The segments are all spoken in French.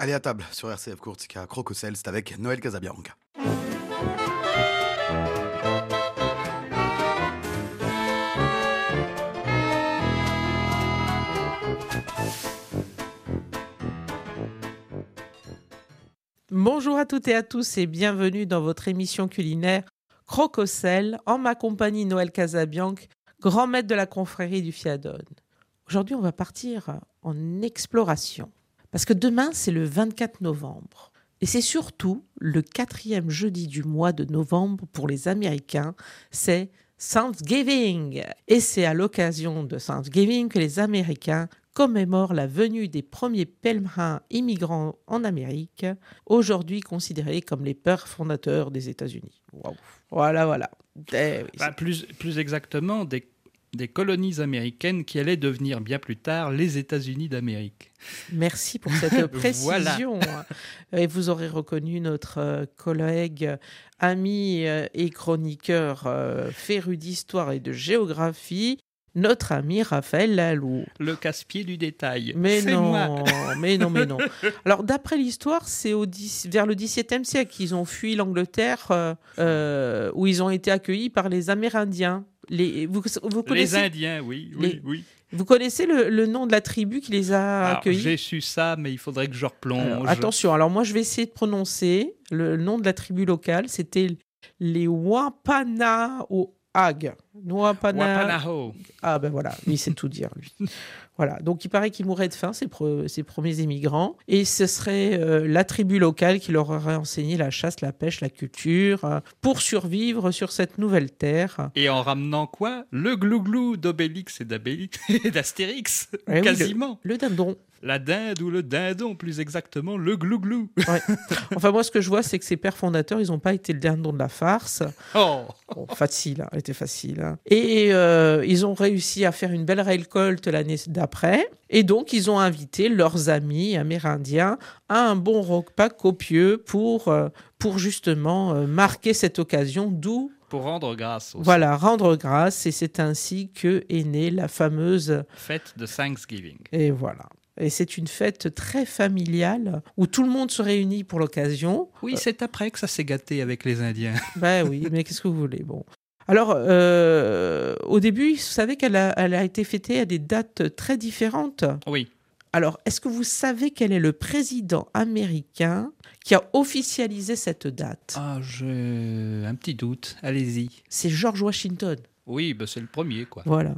Allez à table sur RCF Courtica Crococel, c'est avec Noël Casabianca. Bonjour à toutes et à tous et bienvenue dans votre émission culinaire Crococel en ma compagnie Noël Casabianca, grand maître de la confrérie du Fiadone. Aujourd'hui, on va partir en exploration parce que demain, c'est le 24 novembre. Et c'est surtout le quatrième jeudi du mois de novembre pour les Américains. C'est Thanksgiving. Et c'est à l'occasion de Thanksgiving que les Américains commémorent la venue des premiers pèlerins immigrants en Amérique, aujourd'hui considérés comme les pères fondateurs des États-Unis. Voilà, voilà. Eh bah, plus, plus exactement, des des colonies américaines qui allaient devenir bien plus tard les États-Unis d'Amérique. Merci pour cette précision. Et vous aurez reconnu notre euh, collègue, ami euh, et chroniqueur euh, féru d'histoire et de géographie, notre ami Raphaël Lalou. Le casse-pied du détail. Mais non, mais non, mais non. Alors, d'après l'histoire, c'est au vers le XVIIe siècle qu'ils ont fui l'Angleterre, où ils ont été accueillis par les Amérindiens. Les, vous, connaissez, les Indiens, oui, oui, oui. Vous connaissez le, nom de la tribu qui les a accueillis? J'ai su ça, mais il faudrait que je replonge. attention, alors moi je vais essayer de prononcer le nom de la tribu locale. C'était les Wampanoag. Wampanaho. Ah ben voilà, il sait tout dire lui. Voilà, donc il paraît qu'ils mourraient de faim, ces, premiers immigrants, et ce serait euh, la tribu locale qui leur aurait enseigné la chasse, la pêche, la culture, euh, pour survivre sur cette nouvelle terre. Et en ramenant quoi? Le glouglou d'Obélix et d'Astérix, eh quasiment. le dindon la dinde ou le dindon, plus exactement, le glouglou. Enfin, moi, ce que je vois, c'est que ces pères fondateurs, ils n'ont pas été le dindon de la farce. Oh Facile, hein, était facile. Hein. Et euh, ils ont réussi à faire une belle récolte l'année d'après. Et donc, ils ont invité leurs amis amérindiens à un bon repas copieux pour, euh, pour justement euh, marquer cette occasion, d'où pour rendre grâce. Voilà, rendre grâce, et c'est ainsi que est née la fameuse fête de Thanksgiving. Et voilà. Et c'est une fête très familiale où tout le monde se réunit pour l'occasion. Oui, c'est après que ça s'est gâté avec les Indiens. Ben oui, mais qu'est-ce que vous voulez? Bon. Alors, euh, au début, vous savez qu'elle a, elle a été fêtée à des dates très différentes. Oui. Alors, est-ce que vous savez quel est le président américain qui a officialisé cette date? Ah, j'ai un petit doute. Allez-y. C'est George Washington. Oui, ben c'est le premier, quoi. Voilà.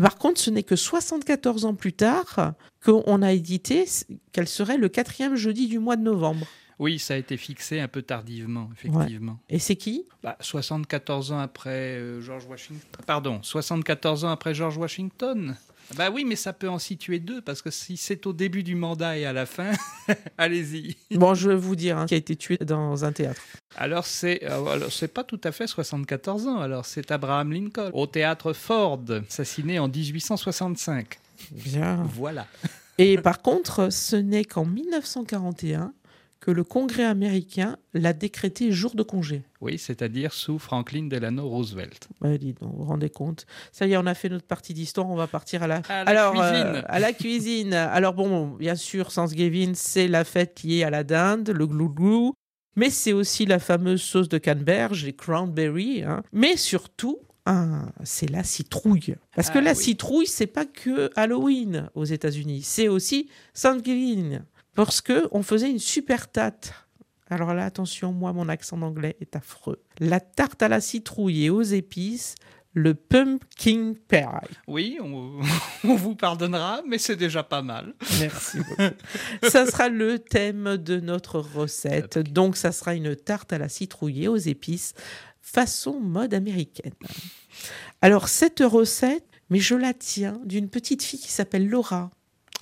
Par contre, ce n'est que 74 ans plus tard qu'on a édité qu'elle serait le quatrième jeudi du mois de novembre. Oui, ça a été fixé un peu tardivement, effectivement. Et c'est qui? 74 bah, ans après euh, George Washington. Pardon, 74 ans après George Washington. Bah oui, mais ça peut en situer deux, parce que si c'est au début du mandat et à la fin, allez-y. Bon, je vais vous dire, hein, qui a été tué dans un théâtre. Alors, c'est euh, c'est pas tout à fait 74 ans, alors c'est Abraham Lincoln, au théâtre Ford, assassiné en 1865. Bien. Voilà. Et par contre, ce n'est qu'en 1941 que le Congrès américain l'a décrété jour de congé. Oui, c'est-à-dire sous Franklin Delano Roosevelt. Ouais, dis donc, vous vous rendez compte Ça y est, on a fait notre partie d'histoire, on va partir à la, à la Alors, cuisine. Euh, à la cuisine. Alors bon, bien sûr, Thanksgiving, c'est la fête liée à la dinde, le glou mais c'est aussi la fameuse sauce de canneberge, les cranberries, hein. mais surtout, c'est la citrouille. Parce que ah la citrouille, c'est pas que Halloween aux États-Unis, c'est aussi Thanksgiving parce que on faisait une super tarte. Alors là, attention, moi, mon accent anglais est affreux. La tarte à la citrouille et aux épices, le pumpkin pie. Oui, on, vous pardonnera, mais c'est déjà pas mal. Merci beaucoup. ça sera le thème de notre recette. Donc, ça sera une tarte à la citrouille et aux épices, façon mode américaine. Alors, cette recette, mais je la tiens d'une petite fille qui s'appelle Laura.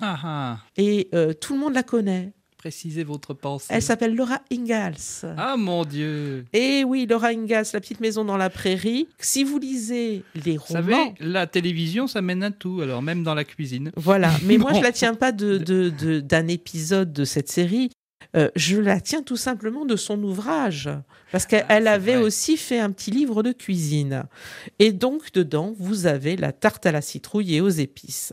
Ah, ah. Et euh, tout le monde la connaît. Précisez votre pensée. Elle s'appelle Laura Ingalls. Ah mon Dieu Et oui, Laura Ingalls, La petite maison dans la prairie. Si vous lisez les romans... Vous savez, la télévision, ça mène à tout, alors même dans la cuisine. Voilà, mais moi je la tiens pas d'un de, de, épisode de cette série. Euh, je la tiens tout simplement de son ouvrage, parce qu'elle ah, avait aussi fait un petit livre de cuisine. Et donc, dedans, vous avez la tarte à la citrouille et aux épices.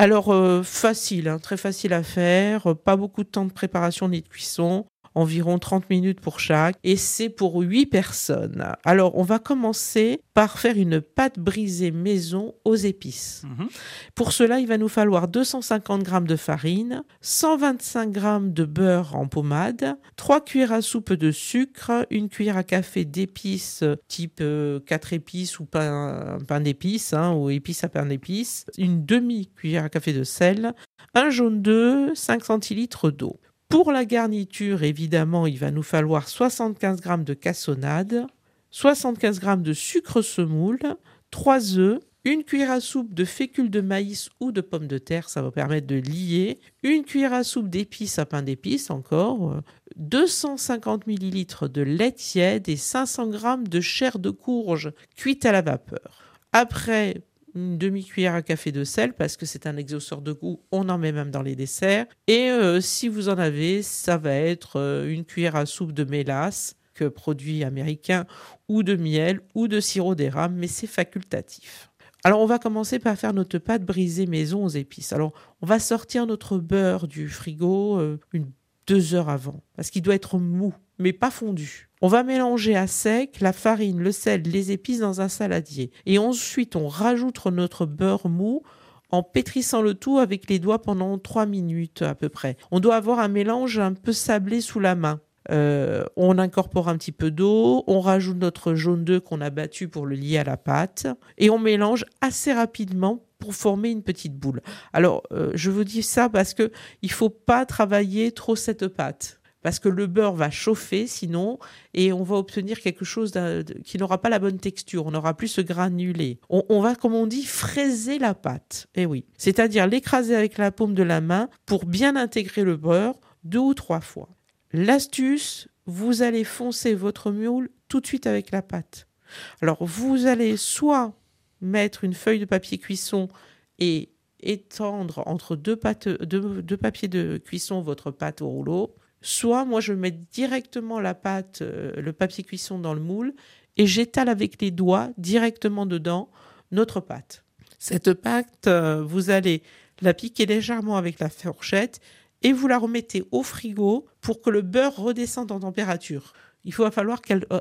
Alors, euh, facile, hein, très facile à faire, pas beaucoup de temps de préparation ni de cuisson environ 30 minutes pour chaque, et c'est pour 8 personnes. Alors, on va commencer par faire une pâte brisée maison aux épices. Mhm. Pour cela, il va nous falloir 250 g de farine, 125 g de beurre en pommade, 3 cuillères à soupe de sucre, une cuillère à café d'épices type 4 euh, épices ou pain, pain d'épices, hein, ou épices à pain d'épices, une demi-cuillère à café de sel, un jaune d'œuf, 5 centilitres d'eau. Pour la garniture, évidemment, il va nous falloir 75 g de cassonade, 75 g de sucre semoule, 3 œufs, une cuillère à soupe de fécule de maïs ou de pommes de terre, ça va permettre de lier, une cuillère à soupe d'épices à pain d'épices encore, 250 ml de lait tiède et 500 g de chair de courge cuite à la vapeur. Après, une demi-cuillère à café de sel parce que c'est un exhausteur de goût, on en met même dans les desserts. Et euh, si vous en avez, ça va être euh, une cuillère à soupe de mélasse, que produit américain, ou de miel, ou de sirop d'érable, mais c'est facultatif. Alors on va commencer par faire notre pâte brisée maison aux épices. Alors on va sortir notre beurre du frigo euh, deux heures avant, parce qu'il doit être mou, mais pas fondu. On va mélanger à sec la farine, le sel, les épices dans un saladier. Et ensuite, on rajoute notre beurre mou en pétrissant le tout avec les doigts pendant 3 minutes à peu près. On doit avoir un mélange un peu sablé sous la main. Euh, on incorpore un petit peu d'eau, on rajoute notre jaune d'œuf qu'on a battu pour le lier à la pâte et on mélange assez rapidement pour former une petite boule. Alors, euh, je vous dis ça parce que il faut pas travailler trop cette pâte parce que le beurre va chauffer sinon et on va obtenir quelque chose qui n'aura pas la bonne texture, on n'aura plus ce granulé. On, va, comme on dit, fraiser la pâte. Eh oui, c'est-à-dire l'écraser avec la paume de la main pour bien intégrer le beurre deux ou trois fois. L'astuce, vous allez foncer votre moule tout de suite avec la pâte. Alors, vous allez soit mettre une feuille de papier cuisson et étendre entre deux, deux, papiers de cuisson votre pâte au rouleau, soit moi je mets directement la pâte, euh, le papier cuisson dans le moule et j'étale avec les doigts directement dedans notre pâte. Cette pâte, euh, vous allez la piquer légèrement avec la fourchette et vous la remettez au frigo pour que le beurre redescende en température. Il va falloir qu'elle euh,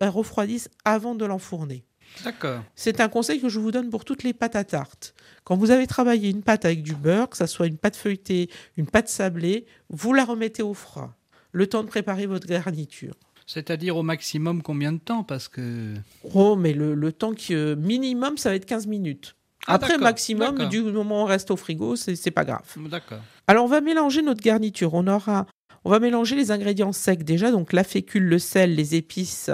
refroidisse avant de l'enfourner. D'accord. C'est un conseil que je vous donne pour toutes les pâtes à tarte. Quand vous avez travaillé une pâte avec du beurre, que ce soit une pâte feuilletée, une pâte sablée, vous la remettez au froid. Le temps de préparer votre garniture. C'est-à-dire au maximum combien de temps? Parce que. Oh, mais le, temps qui, euh, minimum, ça va être 15 minutes. Ah, Après, maximum, du moment où on reste au frigo, c'est pas grave. D'accord. Alors, on va mélanger notre garniture. On aura. On va mélanger les ingrédients secs déjà, donc la fécule, le sel, les épices,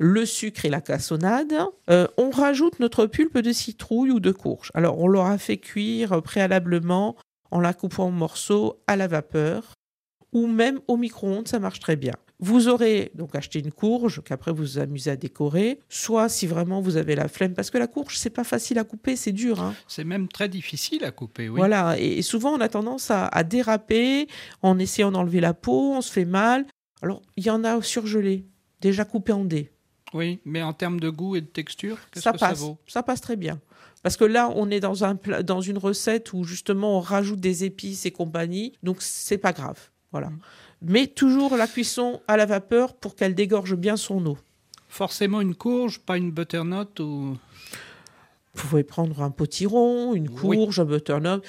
le sucre et la cassonade. Euh, on rajoute notre pulpe de citrouille ou de courge. Alors, on l'aura fait cuire préalablement en la coupant en morceaux à la vapeur ou même au micro-ondes, ça marche très bien. Vous aurez donc acheté une courge qu'après vous vous amusez à décorer, soit si vraiment vous avez la flemme, parce que la courge c'est pas facile à couper, c'est dur. Hein. C'est même très difficile à couper, oui. Voilà, et, souvent on a tendance à, déraper en essayant d'enlever la peau, on se fait mal. Alors il y en a surgelé, déjà coupé en dés. Oui, mais en termes de goût et de texture, qu'est-ce ça que passe, ça vaut? Ça passe très bien. Parce que là, on est dans, un, dans une recette où justement on rajoute des épices et compagnie, donc c'est pas grave. Voilà. Mm mais toujours la cuisson à la vapeur pour qu'elle dégorge bien son eau. Forcément une courge, pas une butternut ou... Vous pouvez prendre un potiron, une courge, un butternut,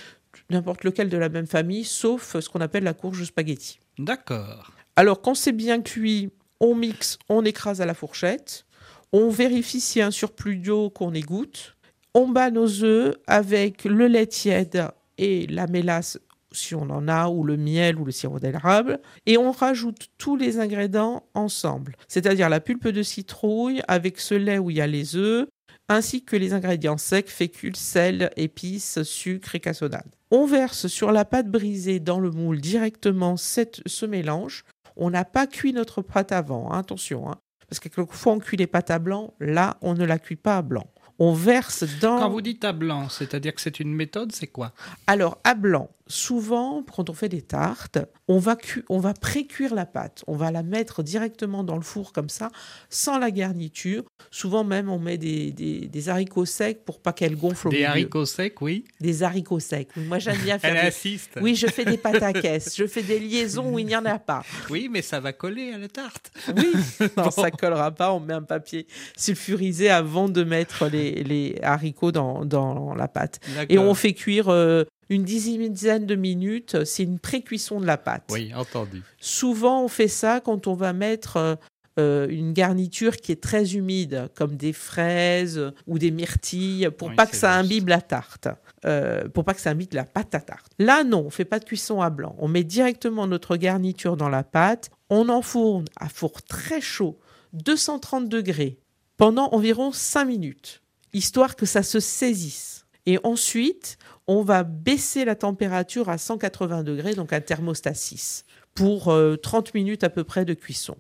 n'importe lequel de la même famille, sauf ce qu'on appelle la courge spaghetti. D'accord. Alors quand c'est bien cuit, on mixe, on écrase à la fourchette, on vérifie s'il y a un surplus d'eau qu'on égoutte, on bat nos œufs avec le lait tiède et la mélasse si on en a, ou le miel ou le sirop d'érable, et on rajoute tous les ingrédients ensemble, c'est-à-dire la pulpe de citrouille avec ce lait où il y a les œufs, ainsi que les ingrédients secs, fécule, sel, épices, sucre et cassonade. On verse sur la pâte brisée dans le moule directement ce mélange. On n'a pas cuit notre pâte avant, hein, attention, hein, parce que quelquefois on cuit les pâtes à blanc, là on ne la cuit pas à blanc. On verse dans... Quand vous dites à blanc, c'est-à-dire que c'est une méthode, c'est quoi? Alors, à blanc, souvent, quand on fait des tartes, on va, on va pré-cuire la pâte. On va la mettre directement dans le four comme ça, sans la garniture. Souvent même, on met des, des- des haricots secs pour pas qu'elles gonflent au Des milieu. haricots secs, oui. Des haricots secs. Moi, j'aime bien faire Elle des... insiste. Oui, je fais des pâtes à caisse. Je fais des liaisons où il n'y en a pas. Oui, mais ça va coller à la tarte. Oui, non, ça collera pas. On met un papier sulfurisé avant de mettre les, les haricots dans, dans la pâte. Et on fait cuire euh, une dizaine de minutes. C'est une pré-cuisson de la pâte. Oui, entendu. Souvent, on fait ça quand on va mettre euh, une garniture qui est très humide, comme des fraises ou des myrtilles, pour Oui, pas que ça imbibe la tarte. Euh, pour pas que ça imbibe la pâte à tarte. Là, non, on fait pas de cuisson à blanc. On met directement notre garniture dans la pâte. On enfourne à four très chaud, 230 degrés, pendant environ 5 minutes, histoire que ça se saisisse. Et ensuite, on va baisser la température à 180 degrés, donc un thermostat 6, pour euh, 30 minutes à peu près de cuisson.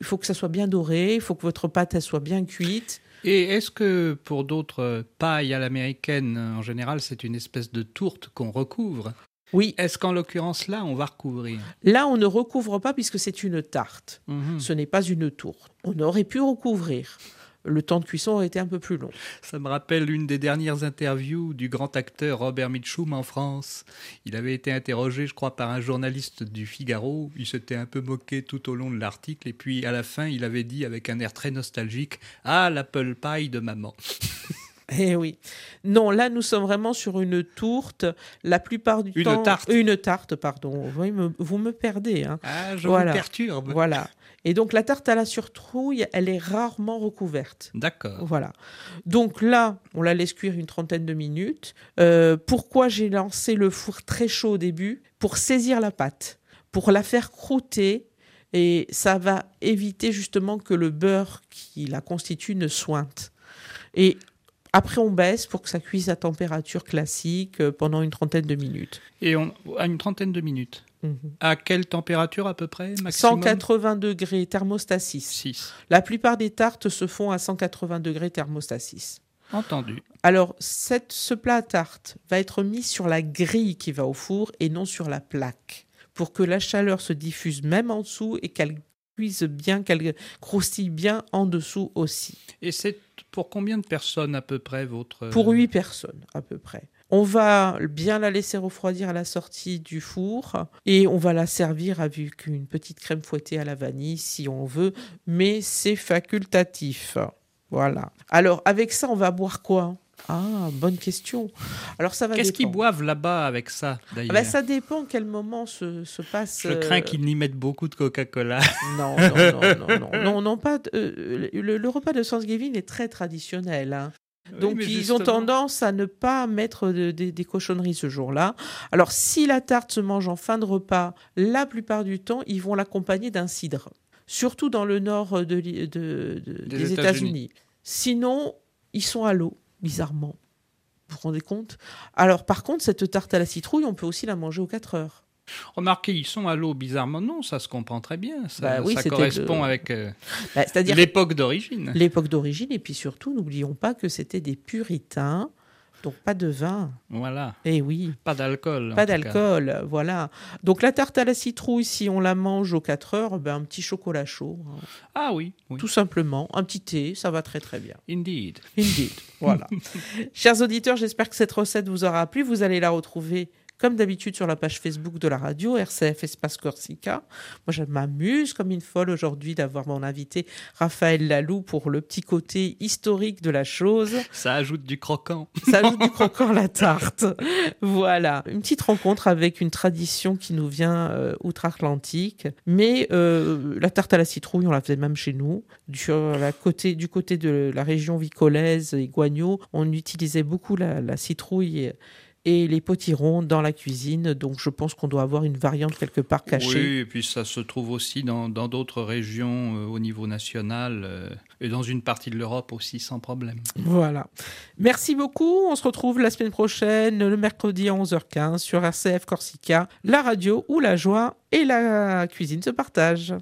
Il faut que ça soit bien doré, il faut que votre pâte elle soit bien cuite. Et est-ce que pour d'autres euh, pailles à l'américaine, euh, en général, c'est une espèce de tourte qu'on recouvre? Oui, Est-ce qu'en l'occurrence là, on va recouvrir? Là, on ne recouvre pas puisque c'est une tarte. Mhm. Ce n'est pas une tourte. On aurait pu recouvrir. Le temps de cuisson aurait été un peu plus long. Ça me rappelle une des dernières interviews du grand acteur Robert Mitchum en France. Il avait été interrogé, je crois, par un journaliste du Figaro. Il s'était un peu moqué tout au long de l'article. Et puis, à la fin, il avait dit avec un air très nostalgique Ah, l'apple pie de maman. Eh oui. Non, là, nous sommes vraiment sur une tourte. La plupart du Une temps. tarte. Une tarte, pardon. Me- vous me perdez. hein. Ah, je Voilà. vous perturbe. Voilà. Et donc, la tarte à la surtrouille, elle est rarement recouverte. D'accord. Voilà. Donc là, on la laisse cuire une trentaine de minutes. Euh, pourquoi j'ai lancé le four très chaud au début? Pour saisir la pâte, pour la faire croûter. Et ça va éviter justement que le beurre qui la constitue ne sointe. Et après, on baisse pour que ça cuise à température classique euh, pendant une trentaine de minutes. Et on, à une trentaine de minutes. Mhm. À quelle température à peu près maximum 180 degrés, thermostat 6. 6. La plupart des tartes se font à 180 degrés, thermostat 6. Entendu. Alors, cette, ce plat à tarte va être mis sur la grille qui va au four et non sur la plaque, pour que la chaleur se diffuse même en dessous et qu'elle cuise bien, qu'elle croustille bien en dessous aussi. Et c'est pour combien de personnes à peu près votre... Pour 8 personnes à peu près. On va bien la laisser refroidir à la sortie du four et on va la servir avec une petite crème fouettée à la vanille si on veut, mais c'est facultatif. Voilà. Alors, avec ça, on va boire quoi? Ah, bonne question. Alors, ça va Qu'est-ce qu'ils boivent là-bas avec ça Ah d'ailleurs ben, ça dépend quel moment se, se passe. Je crains euh, qu'ils n'y mettent beaucoup de Coca-Cola. Non, non, non, non, non, non, pas. euh, le, le repas de Thanksgiving est très traditionnel. hein. Donc, Oui, ils ont tendance à ne pas mettre de- de- des cochonneries ce jour-là. Alors, si la tarte se mange en fin de repas, la plupart du temps, ils vont l'accompagner d'un cidre. Surtout dans le nord de de- Des des États-Unis. États-Unis. Sinon, ils sont à l'eau, bizarrement. Vous vous rendez compte? Alors, par contre, cette tarte à la citrouille, on peut aussi la manger aux 4 heures. Remarquez, ils sont à l'eau bizarrement. Non, ça se comprend très bien. Ça, Bah oui, ça c'était correspond de- avec euh, Bah, l'époque d'origine. l'époque d'origine, et puis surtout, n'oublions pas que c'était des puritains, donc pas de vin. Voilà. Eh oui, Pas d'alcool. pas d'alcool, voilà. Donc la tarte à la citrouille, si on la mange aux 4 heures, ben, un petit chocolat chaud, hein. Ah oui, oui. tout simplement, un petit thé, ça va très très bien. Indeed. Indeed, voilà. Chers auditeurs, j'espère que cette recette vous aura plu. Vous allez la retrouver comme d'habitude sur la page Facebook de la radio, RCF Espace Corsica. Moi, je m'amuse comme une folle aujourd'hui d'avoir mon invité Raphaël Lalou pour le petit côté historique de la chose. Ça ajoute du croquant. Ça ajoute du croquant à la tarte. Voilà, une petite rencontre avec une tradition qui nous vient euh, outre-Atlantique. Mais euh, la tarte à la citrouille, on la faisait même chez nous. La côté, du côté de la région vicolaise et Guagno, on utilisait beaucoup la, la citrouille et, les potirons dans la cuisine. Donc je pense qu'on doit avoir une variante quelque part cachée. Oui, et puis ça se trouve aussi dans dans d'autres régions euh, au niveau national euh, et dans une partie de l'Europe aussi sans problème. Voilà. Merci beaucoup. On se retrouve la semaine prochaine, le mercredi à 11h15 sur RCF Corsica, la radio où la joie et la cuisine se partagent.